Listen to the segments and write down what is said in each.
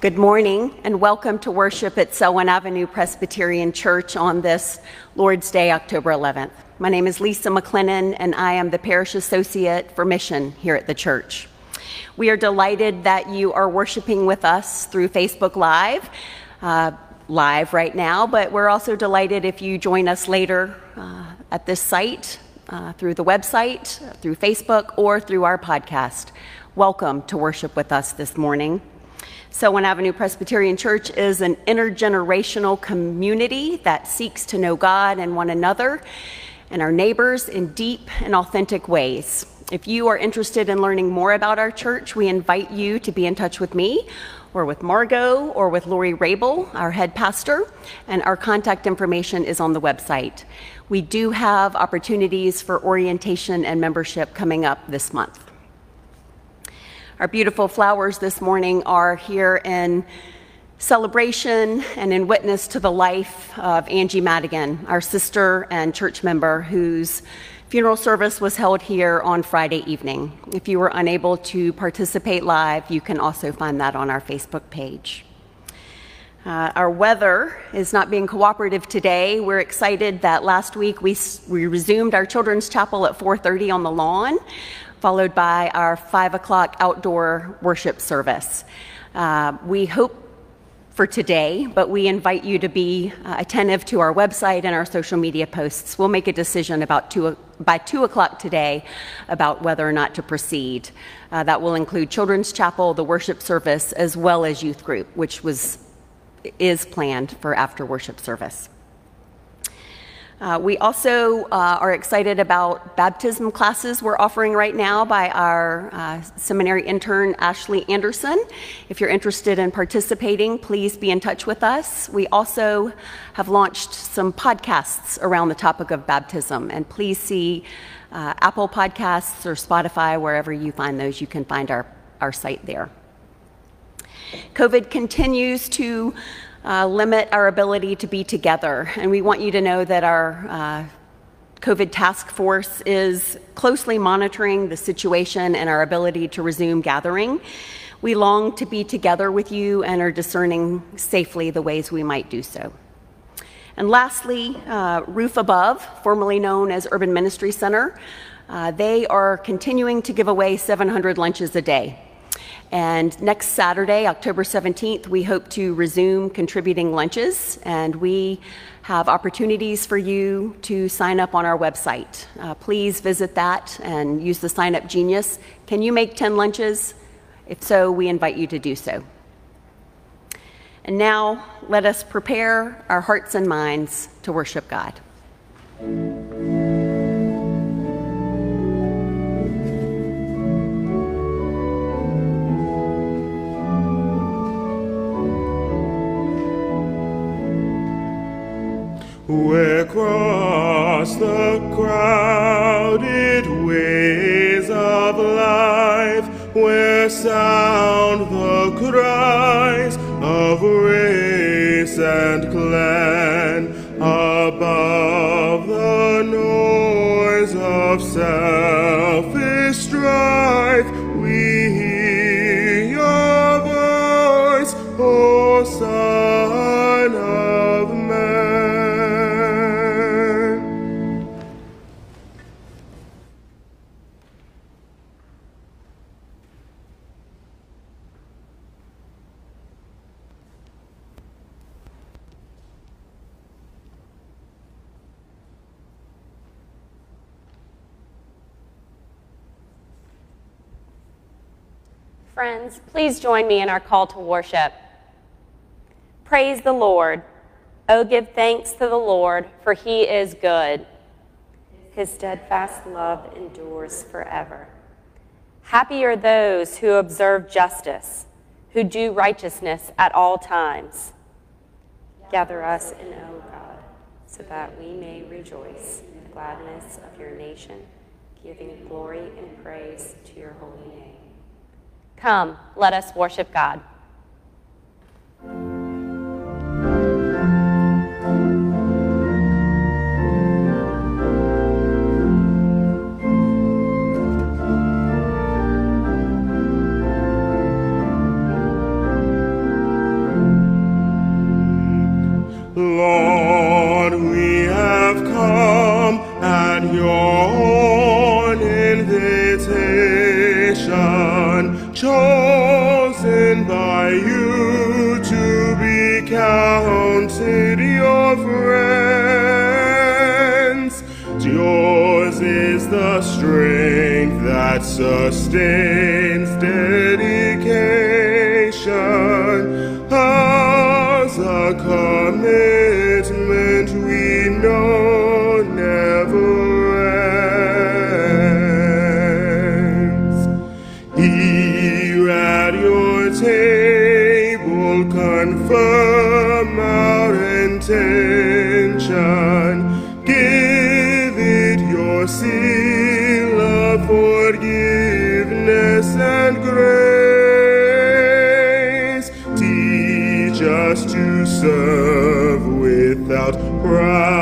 Good morning and welcome to worship at Selwyn Avenue Presbyterian Church on this Lord's Day, October 11th. My name is Lisa McLennan and I am the Parish Associate for Mission here at the church. We are delighted that you are worshiping with us through Facebook Live, uh, live right now, but we're also delighted if you join us later uh, at this site, uh, through the website, through Facebook, or through our podcast. Welcome to worship with us this morning. Selwyn Avenue Presbyterian Church is an intergenerational community that seeks to know God and one another and our neighbors in deep and authentic ways. If you are interested in learning more about our church, we invite you to be in touch with me or with Margot or with Lori Raible, our head pastor, and our contact information is on the website. We do have opportunities for orientation and membership coming up this month. Our beautiful flowers this morning are here in celebration and in witness to the life of Angie Madigan, our sister and church member whose funeral service was held here on Friday evening. If you were unable to participate live, you can also find that on our Facebook page. Uh, our weather is not being cooperative today. We're excited that last week we, we resumed our children's chapel at 4:30 on the lawn followed by our five o'clock outdoor worship service. Uh, we hope for today, but we invite you to be uh, attentive to our website and our social media posts. We'll make a decision about two, by 2 o'clock today about whether or not to proceed. Uh, that will include Children's Chapel, the worship service, as well as youth group, which was, is planned for after worship service. Uh, we also uh, are excited about baptism classes we're offering right now by our uh, seminary intern, Ashley Anderson. If you're interested in participating, please be in touch with us. We also have launched some podcasts around the topic of baptism, and please see uh, Apple Podcasts or Spotify, wherever you find those, you can find our, our site there. COVID continues to uh, limit our ability to be together. And we want you to know that our uh, COVID task force is closely monitoring the situation and our ability to resume gathering. We long to be together with you and are discerning safely the ways we might do so. And lastly, uh, Roof Above, formerly known as Urban Ministry Center, uh, they are continuing to give away 700 lunches a day. And next Saturday, October 17th, we hope to resume contributing lunches, and we have opportunities for you to sign up on our website. Uh, please visit that and use the sign up genius. Can you make 10 lunches? If so, we invite you to do so. And now, let us prepare our hearts and minds to worship God. Across the crowded ways of life, where sound the cries of race and clan, above the noise of selfish strife, please join me in our call to worship. Praise the Lord. Oh, give thanks to the Lord, for he is good. His steadfast love endures forever. Happy are those who observe justice, who do righteousness at all times. Gather us in, O God, so that we may rejoice in the gladness of your nation, giving glory and praise to your holy name. Come, let us worship God. That sustains dedication. Ours a commitment we know never ends. Here at your table, confirm our intention. Give it your seal of forgiveness without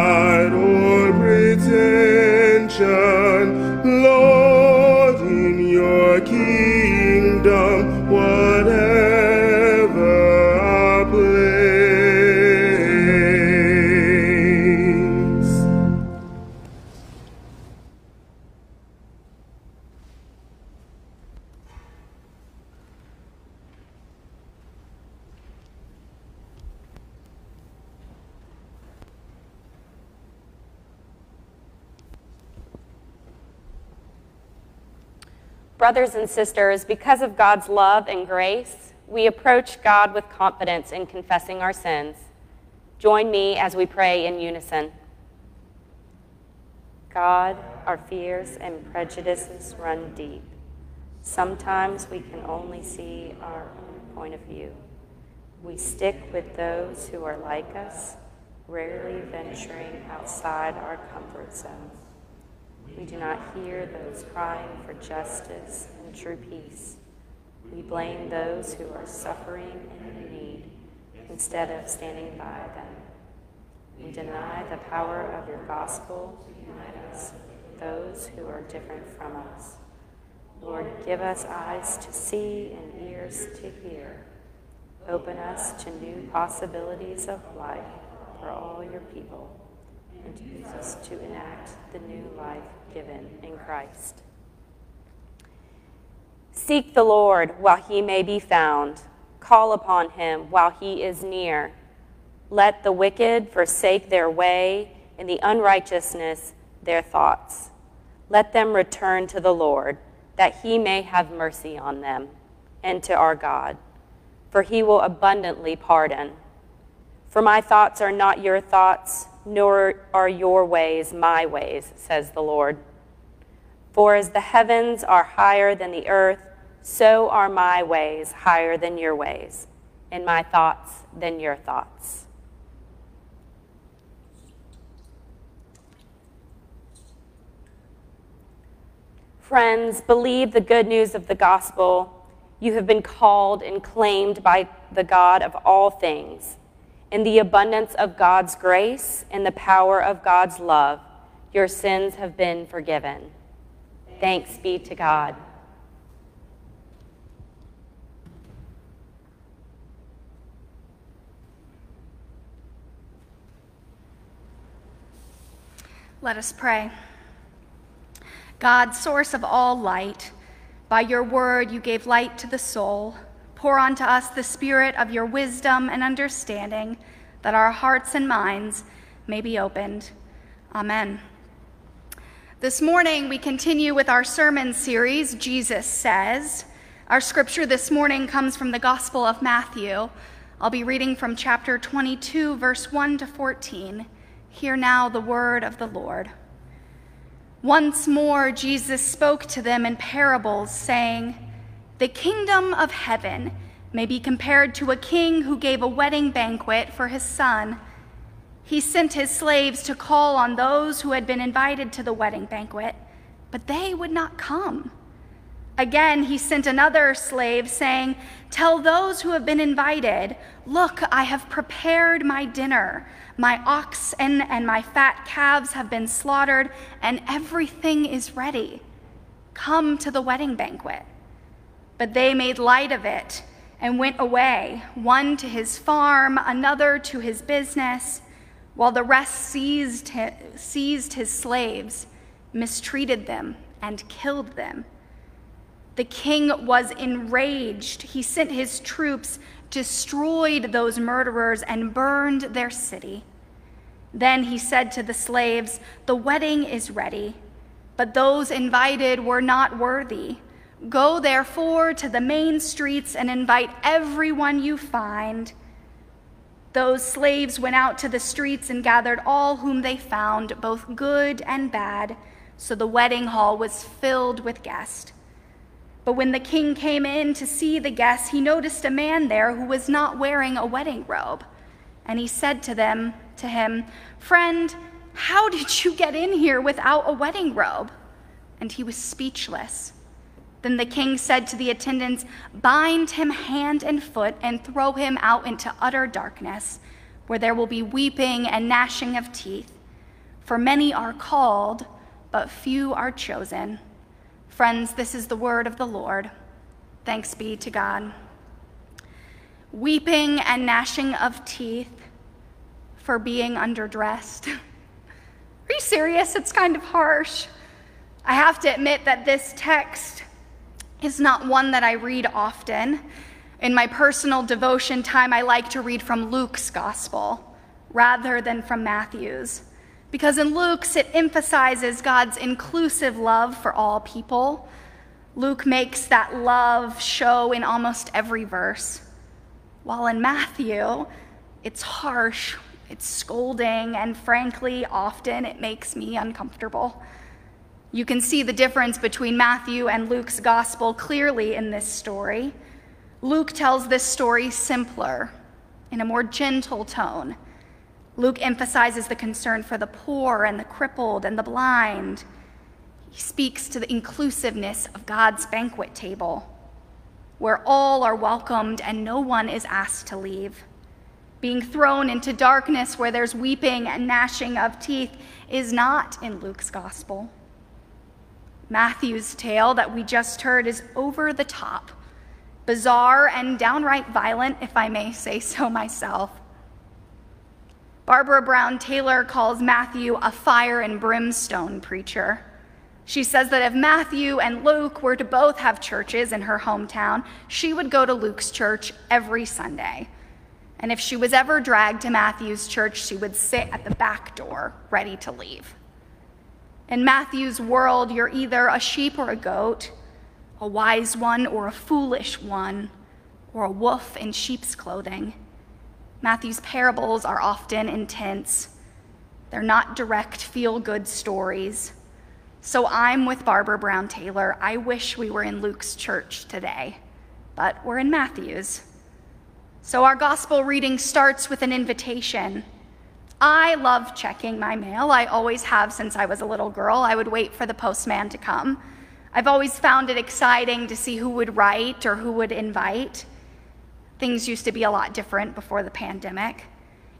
Brothers and sisters, because of God's love and grace, we approach God with confidence in confessing our sins. Join me as we pray in unison. God, our fears and prejudices run deep. Sometimes we can only see our own point of view. We stick with those who are like us, rarely venturing outside our comfort zone. We do not hear those crying for justice and true peace. We blame those who are suffering and in need instead of standing by them. We deny the power of your gospel to unite us, those who are different from us. Lord, give us eyes to see and ears to hear. Open us to new possibilities of life for all your people and use us to enact the new life given in Christ. Seek the Lord while he may be found. Call upon him while he is near. Let the wicked forsake their way, and the unrighteousness their thoughts. Let them return to the Lord, that he may have mercy on them, and to our God, for he will abundantly pardon. For my thoughts are not your thoughts, nor are your ways my ways, says the Lord. For as the heavens are higher than the earth, so are my ways higher than your ways, and my thoughts than your thoughts. Friends, believe the good news of the gospel. You have been called and claimed by the God of all things. In the abundance of God's grace and the power of God's love, your sins have been forgiven. Thanks be to God. Let us pray. God, source of all light, by your word you gave light to the soul. Pour onto us the spirit of your wisdom and understanding, that our hearts and minds may be opened. Amen. This morning, we continue with our sermon series, Jesus Says. Our scripture this morning comes from the Gospel of Matthew. I'll be reading from chapter 22, verse 1 to 14. Hear now the word of the Lord. Once more, Jesus spoke to them in parables, saying, The kingdom of heaven may be compared to a king who gave a wedding banquet for his son. He sent his slaves to call on those who had been invited to the wedding banquet, but they would not come. Again, he sent another slave, saying, Tell those who have been invited, Look, I have prepared my dinner. My oxen and my fat calves have been slaughtered, and everything is ready. Come to the wedding banquet. But they made light of it and went away, one to his farm, another to his business. while the rest seized seized his slaves, mistreated them, and killed them. The king was enraged. He sent his troops, destroyed those murderers, and burned their city. Then he said to the slaves, The wedding is ready, but those invited were not worthy. Go therefore to the main streets and invite everyone you find. Those slaves went out to the streets and gathered all whom they found, both good and bad, so the wedding hall was filled with guests. But when the king came in to see the guests, he noticed a man there who was not wearing a wedding robe. And he said to them, to him, "Friend, how did you get in here without a wedding robe?" And he was speechless. Then the king said to the attendants, Bind him hand and foot and throw him out into utter darkness, where there will be weeping and gnashing of teeth. For many are called, but few are chosen. Friends, this is the word of the Lord. Thanks be to God. Weeping and gnashing of teeth for being underdressed. Are you serious? It's kind of harsh. I have to admit that this text is not one that I read often. In my personal devotion time, I like to read from Luke's gospel rather than from Matthew's. Because in Luke's, it emphasizes God's inclusive love for all people. Luke makes that love show in almost every verse. While in Matthew, it's harsh, it's scolding, and frankly, often it makes me uncomfortable. You can see the difference between Matthew and Luke's gospel clearly in this story. Luke tells this story simpler, in a more gentle tone. Luke emphasizes the concern for the poor and the crippled and the blind. He speaks to the inclusiveness of God's banquet table, where all are welcomed and no one is asked to leave. Being thrown into darkness where there's weeping and gnashing of teeth is not in Luke's gospel. Matthew's tale that we just heard is over the top, bizarre, and downright violent, if I may say so myself. Barbara Brown Taylor calls Matthew a fire and brimstone preacher. She says that if Matthew and Luke were to both have churches in her hometown, she would go to Luke's church every Sunday. And if she was ever dragged to Matthew's church, she would sit at the back door, ready to leave. In Matthew's world, you're either a sheep or a goat, a wise one or a foolish one, or a wolf in sheep's clothing. Matthew's parables are often intense. They're not direct, feel good stories. So I'm with Barbara Brown Taylor. I wish we were in Luke's church today, but we're in Matthew's. So our gospel reading starts with an invitation. I love checking my mail. I always have since I was a little girl. I would wait for the postman to come. I've always found it exciting to see who would write or who would invite. Things used to be a lot different before the pandemic.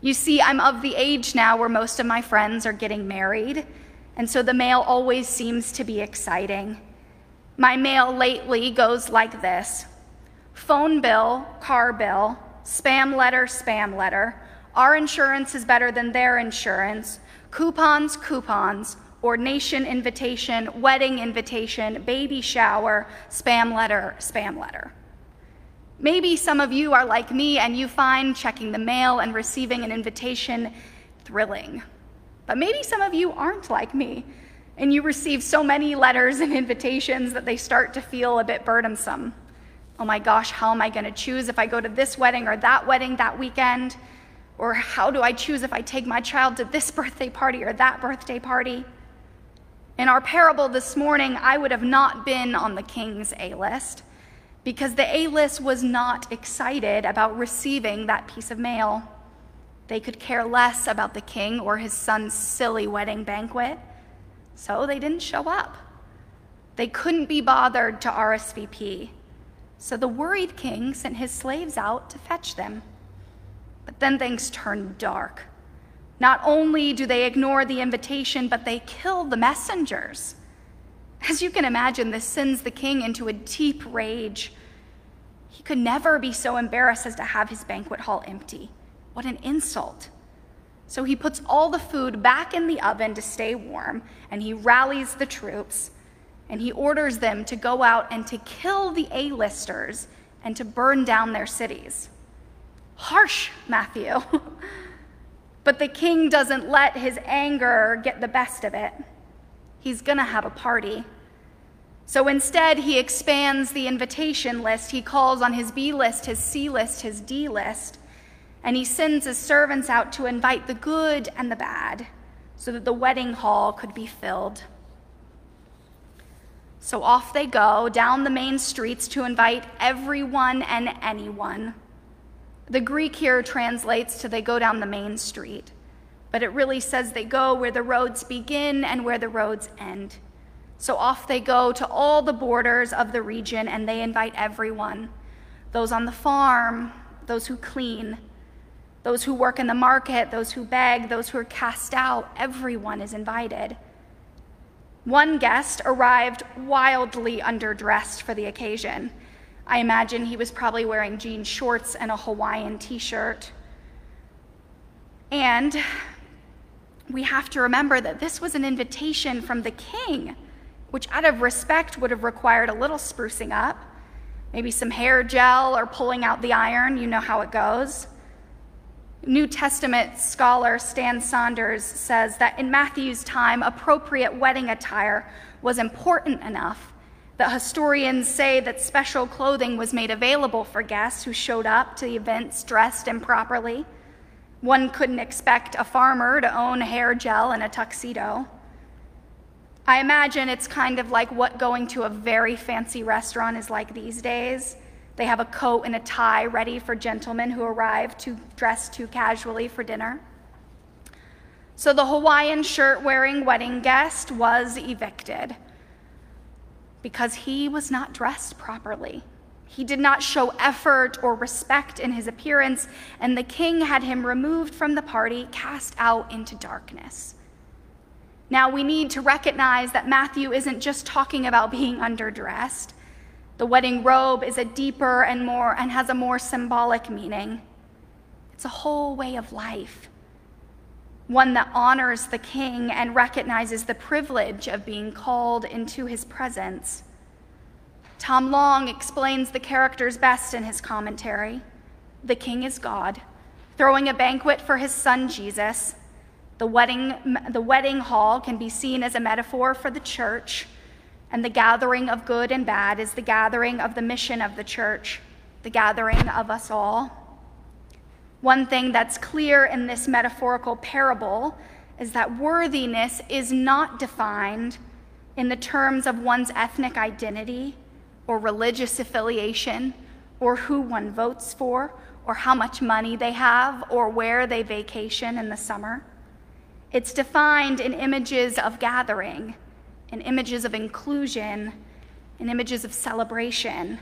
You see, I'm of the age now where most of my friends are getting married, and so the mail always seems to be exciting. My mail lately goes like this phone bill, car bill, spam letter, spam letter our insurance is better than their insurance. Coupons, coupons, ordination invitation, wedding invitation, baby shower, spam letter, spam letter. Maybe some of you are like me and you find checking the mail and receiving an invitation thrilling. But maybe some of you aren't like me and you receive so many letters and invitations that they start to feel a bit burdensome. Oh my gosh, how am I going to choose if I go to this wedding or that wedding that weekend? Or how do I choose if I take my child to this birthday party or that birthday party? In our parable this morning, I would have not been on the king's A list because the A list was not excited about receiving that piece of mail. They could care less about the king or his son's silly wedding banquet, so they didn't show up. They couldn't be bothered to RSVP, so the worried king sent his slaves out to fetch them. But then things turn dark. Not only do they ignore the invitation, but they kill the messengers. As you can imagine, this sends the king into a deep rage. He could never be so embarrassed as to have his banquet hall empty. What an insult. So he puts all the food back in the oven to stay warm, and he rallies the troops, and he orders them to go out and to kill the A-listers and to burn down their cities. Harsh, Matthew. but the king doesn't let his anger get the best of it. He's going to have a party. So instead, he expands the invitation list. He calls on his B list, his C list, his D list, and he sends his servants out to invite the good and the bad so that the wedding hall could be filled. So off they go down the main streets to invite everyone and anyone. The Greek here translates to they go down the main street, but it really says they go where the roads begin and where the roads end. So off they go to all the borders of the region and they invite everyone those on the farm, those who clean, those who work in the market, those who beg, those who are cast out. Everyone is invited. One guest arrived wildly underdressed for the occasion. I imagine he was probably wearing jean shorts and a Hawaiian t shirt. And we have to remember that this was an invitation from the king which out of respect would have required a little sprucing up, maybe some hair gel or pulling out the iron. You know how it goes. New Testament scholar Stan Saunders says that in Matthew's time, appropriate wedding attire was important enough that historians say that special clothing was made available for guests who showed up to the events dressed improperly. One couldn't expect a farmer to own hair gel and a tuxedo. I imagine it's kind of like what going to a very fancy restaurant is like these days. They have a coat and a tie ready for gentlemen who arrive to dress too casually for dinner. So the Hawaiian shirt wearing wedding guest was evicted because he was not dressed properly. He did not show effort or respect in his appearance, and the king had him removed from the party, cast out into darkness. Now, we need to recognize that Matthew isn't just talking about being underdressed. The wedding robe is a deeper and more and has a more symbolic meaning. It's a whole way of life, one that honors the king and recognizes the privilege of being called into his presence. Tom Long explains the characters best in his commentary. The king is God, throwing a banquet for his son Jesus the wedding, the wedding hall can be seen as a metaphor for the church, and the gathering of good and bad is the gathering of the mission of the church, the gathering of us all. One thing that's clear in this metaphorical parable is that worthiness is not defined in the terms of one's ethnic identity or religious affiliation or who one votes for or how much money they have or where they vacation in the summer. It's defined in images of gathering, in images of inclusion, in images of celebration.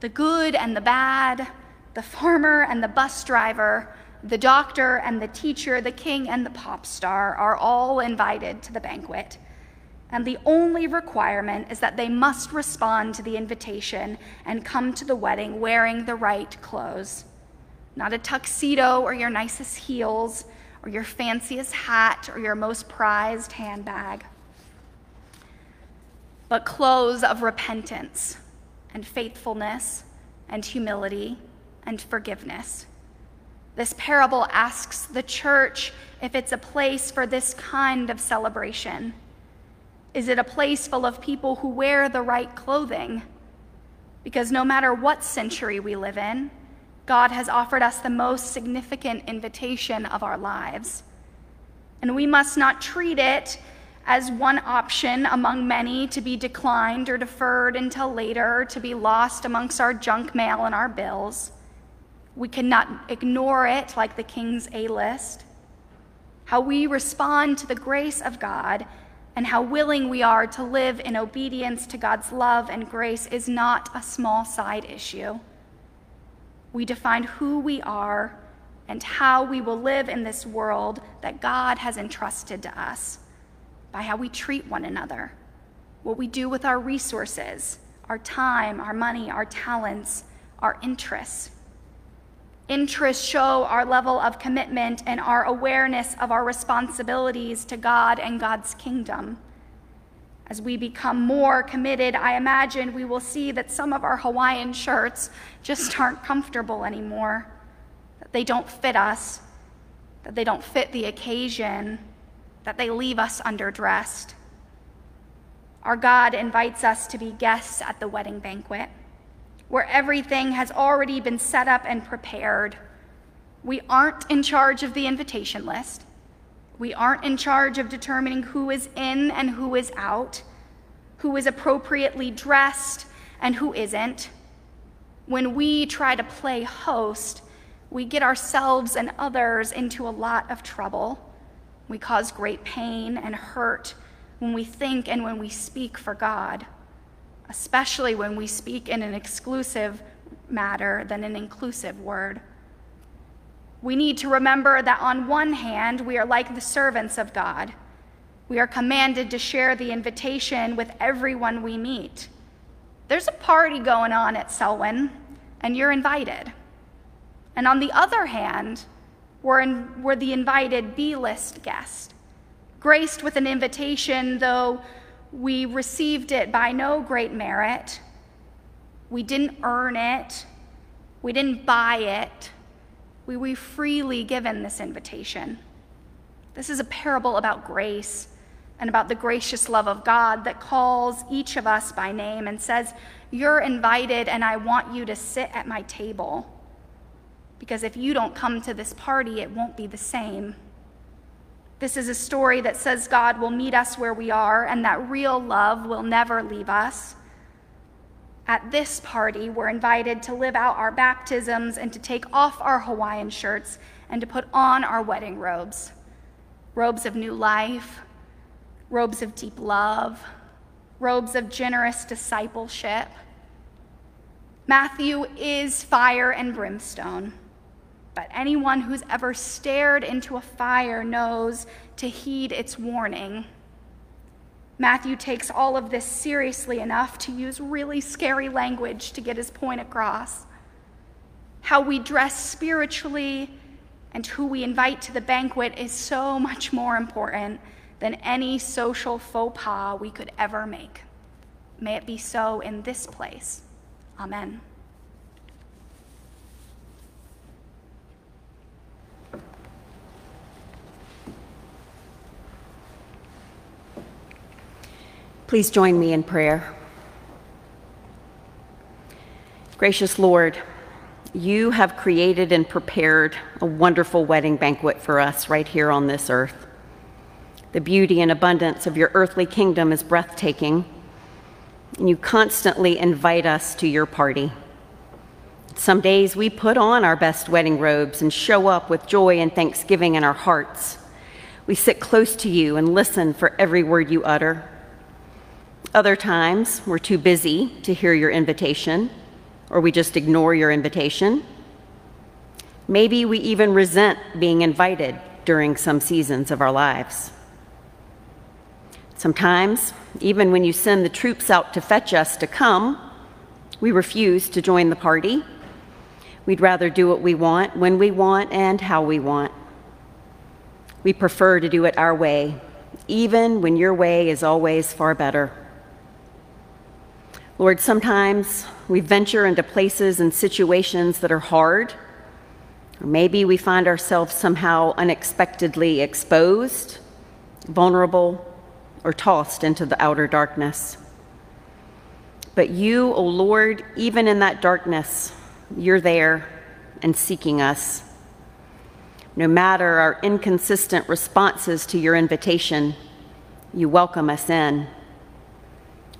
The good and the bad, the farmer and the bus driver, the doctor and the teacher, the king and the pop star are all invited to the banquet. And the only requirement is that they must respond to the invitation and come to the wedding wearing the right clothes. Not a tuxedo or your nicest heels, or your fanciest hat or your most prized handbag, but clothes of repentance and faithfulness and humility and forgiveness. This parable asks the church if it's a place for this kind of celebration. Is it a place full of people who wear the right clothing? Because no matter what century we live in, God has offered us the most significant invitation of our lives. And we must not treat it as one option among many to be declined or deferred until later, to be lost amongst our junk mail and our bills. We cannot ignore it like the king's A list. How we respond to the grace of God and how willing we are to live in obedience to God's love and grace is not a small side issue. We define who we are and how we will live in this world that God has entrusted to us by how we treat one another, what we do with our resources, our time, our money, our talents, our interests. Interests show our level of commitment and our awareness of our responsibilities to God and God's kingdom. As we become more committed, I imagine we will see that some of our Hawaiian shirts just aren't comfortable anymore, that they don't fit us, that they don't fit the occasion, that they leave us underdressed. Our God invites us to be guests at the wedding banquet, where everything has already been set up and prepared. We aren't in charge of the invitation list. We aren't in charge of determining who is in and who is out, who is appropriately dressed and who isn't. When we try to play host, we get ourselves and others into a lot of trouble. We cause great pain and hurt when we think and when we speak for God, especially when we speak in an exclusive matter than an inclusive word. We need to remember that on one hand, we are like the servants of God. We are commanded to share the invitation with everyone we meet. There's a party going on at Selwyn, and you're invited. And on the other hand, we're, in, we're the invited B list guest, graced with an invitation, though we received it by no great merit. We didn't earn it, we didn't buy it we were freely given this invitation. This is a parable about grace and about the gracious love of God that calls each of us by name and says, You're invited, and I want you to sit at my table. Because if you don't come to this party, it won't be the same. This is a story that says God will meet us where we are and that real love will never leave us. At this party, we're invited to live out our baptisms and to take off our Hawaiian shirts and to put on our wedding robes robes of new life, robes of deep love, robes of generous discipleship. Matthew is fire and brimstone, but anyone who's ever stared into a fire knows to heed its warning. Matthew takes all of this seriously enough to use really scary language to get his point across. How we dress spiritually and who we invite to the banquet is so much more important than any social faux pas we could ever make. May it be so in this place. Amen. Please join me in prayer. Gracious Lord, you have created and prepared a wonderful wedding banquet for us right here on this earth. The beauty and abundance of your earthly kingdom is breathtaking, and you constantly invite us to your party. Some days we put on our best wedding robes and show up with joy and thanksgiving in our hearts. We sit close to you and listen for every word you utter. Other times, we're too busy to hear your invitation, or we just ignore your invitation. Maybe we even resent being invited during some seasons of our lives. Sometimes, even when you send the troops out to fetch us to come, we refuse to join the party. We'd rather do what we want, when we want, and how we want. We prefer to do it our way, even when your way is always far better. Lord, sometimes we venture into places and situations that are hard. Or maybe we find ourselves somehow unexpectedly exposed, vulnerable, or tossed into the outer darkness. But you, O oh Lord, even in that darkness, you're there and seeking us. No matter our inconsistent responses to your invitation, you welcome us in.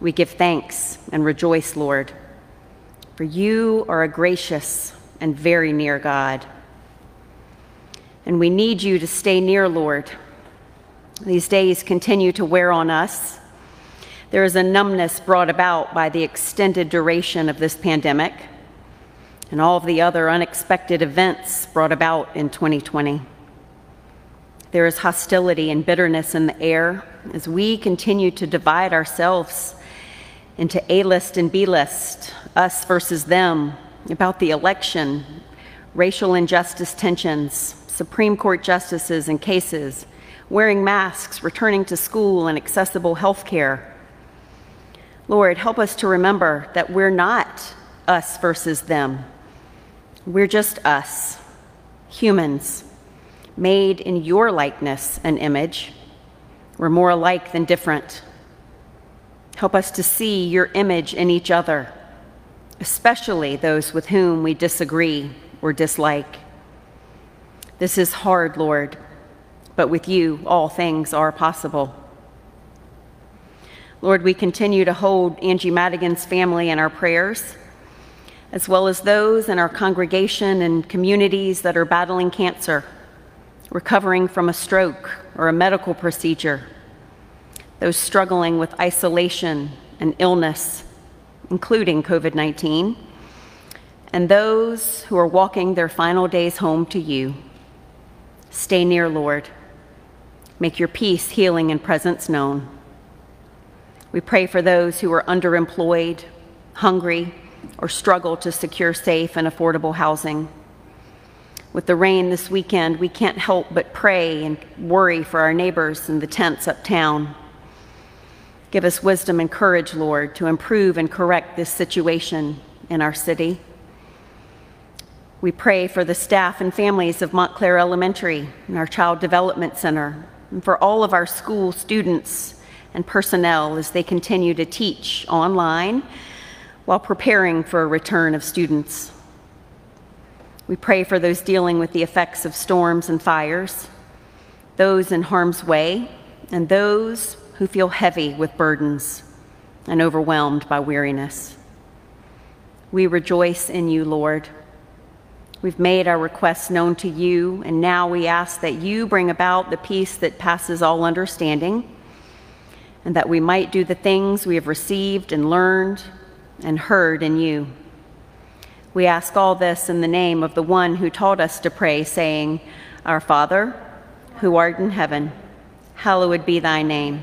We give thanks and rejoice, Lord, for you are a gracious and very near God. And we need you to stay near, Lord. These days continue to wear on us. There is a numbness brought about by the extended duration of this pandemic and all of the other unexpected events brought about in 2020. There is hostility and bitterness in the air as we continue to divide ourselves into A list and B list, us versus them, about the election, racial injustice tensions, Supreme Court justices and cases, wearing masks, returning to school, and accessible health care. Lord, help us to remember that we're not us versus them. We're just us, humans, made in your likeness and image. We're more alike than different. Help us to see your image in each other, especially those with whom we disagree or dislike. This is hard, Lord, but with you, all things are possible. Lord, we continue to hold Angie Madigan's family in our prayers, as well as those in our congregation and communities that are battling cancer, recovering from a stroke or a medical procedure, those struggling with isolation and illness, including COVID 19, and those who are walking their final days home to you. Stay near, Lord. Make your peace, healing, and presence known. We pray for those who are underemployed, hungry, or struggle to secure safe and affordable housing. With the rain this weekend, we can't help but pray and worry for our neighbors in the tents uptown. Give us wisdom and courage, Lord, to improve and correct this situation in our city. We pray for the staff and families of Montclair Elementary and our Child Development Center, and for all of our school students and personnel as they continue to teach online while preparing for a return of students. We pray for those dealing with the effects of storms and fires, those in harm's way, and those who feel heavy with burdens and overwhelmed by weariness. We rejoice in you, Lord. We've made our requests known to you, and now we ask that you bring about the peace that passes all understanding, and that we might do the things we have received and learned and heard in you. We ask all this in the name of the one who taught us to pray, saying, Our Father, who art in heaven, hallowed be thy name.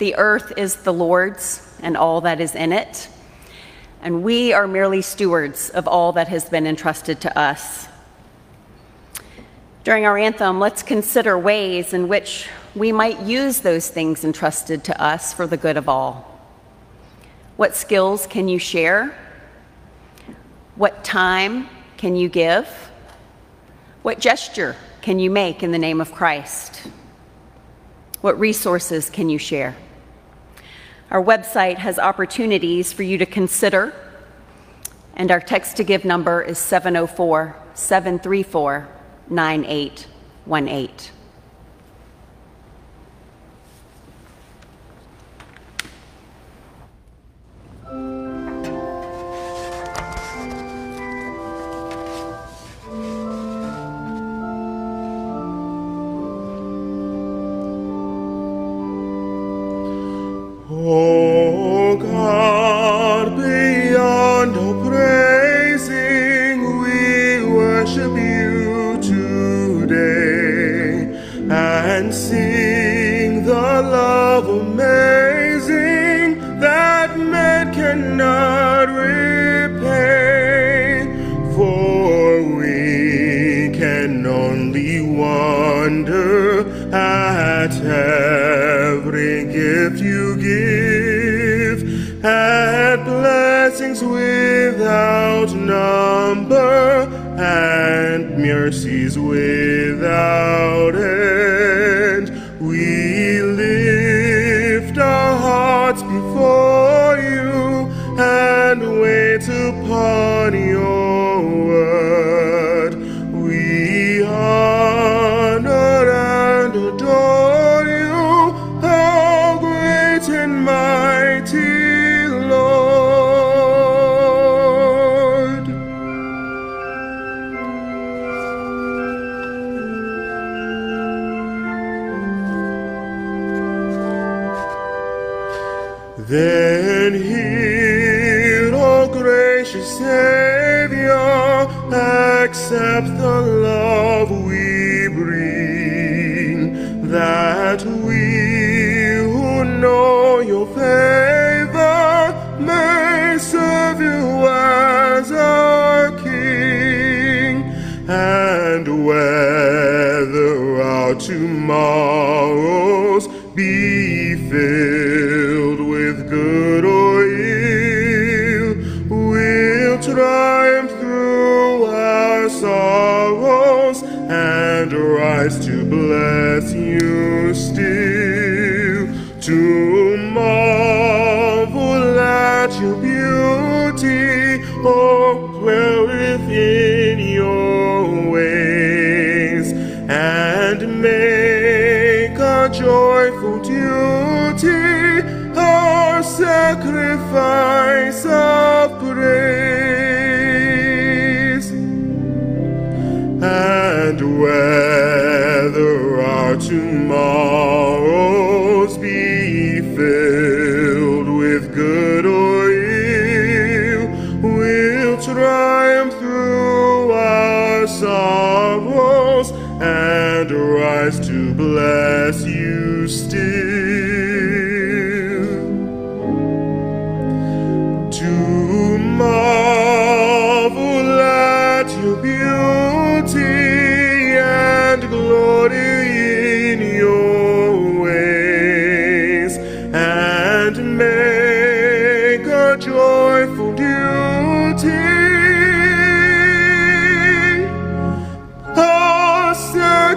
the earth is the Lord's and all that is in it and we are merely stewards of all that has been entrusted to us. During our anthem, let's consider ways in which we might use those things entrusted to us for the good of all. What skills can you share? What time can you give? What gesture can you make in the name of Christ? What resources can you share? Our website has opportunities for you to consider, and our text to give number is 704 734 9818. O God, beyond all praising, we worship you today and sing the love amazing that man cannot repay. For we can only wonder at every gift you at blessings without number, and mercies without tomorrows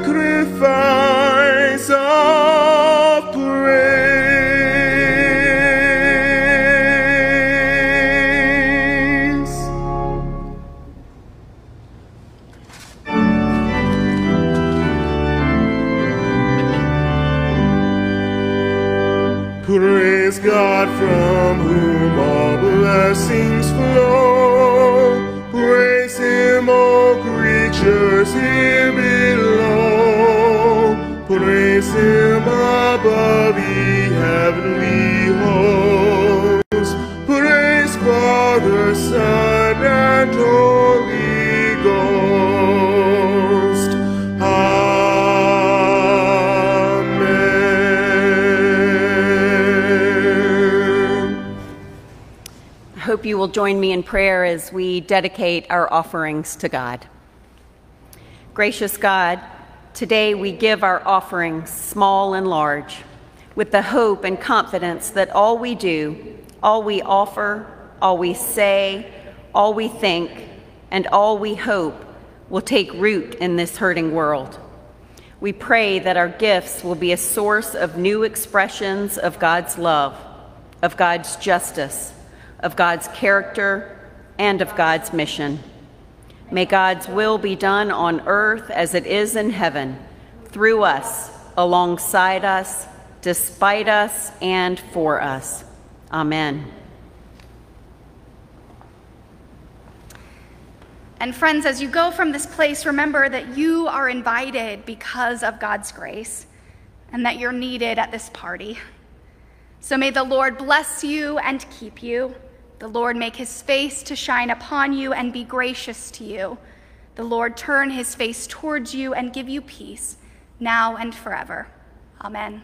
sacrifice will join me in prayer as we dedicate our offerings to God. Gracious God, today we give our offerings, small and large, with the hope and confidence that all we do, all we offer, all we say, all we think, and all we hope will take root in this hurting world. We pray that our gifts will be a source of new expressions of God's love, of God's justice, of God's character, and of God's mission. May God's will be done on earth as it is in heaven, through us, alongside us, despite us, and for us. Amen. And friends, as you go from this place, remember that you are invited because of God's grace and that you're needed at this party. So may the Lord bless you and keep you. The Lord make his face to shine upon you and be gracious to you. The Lord turn his face towards you and give you peace, now and forever. Amen.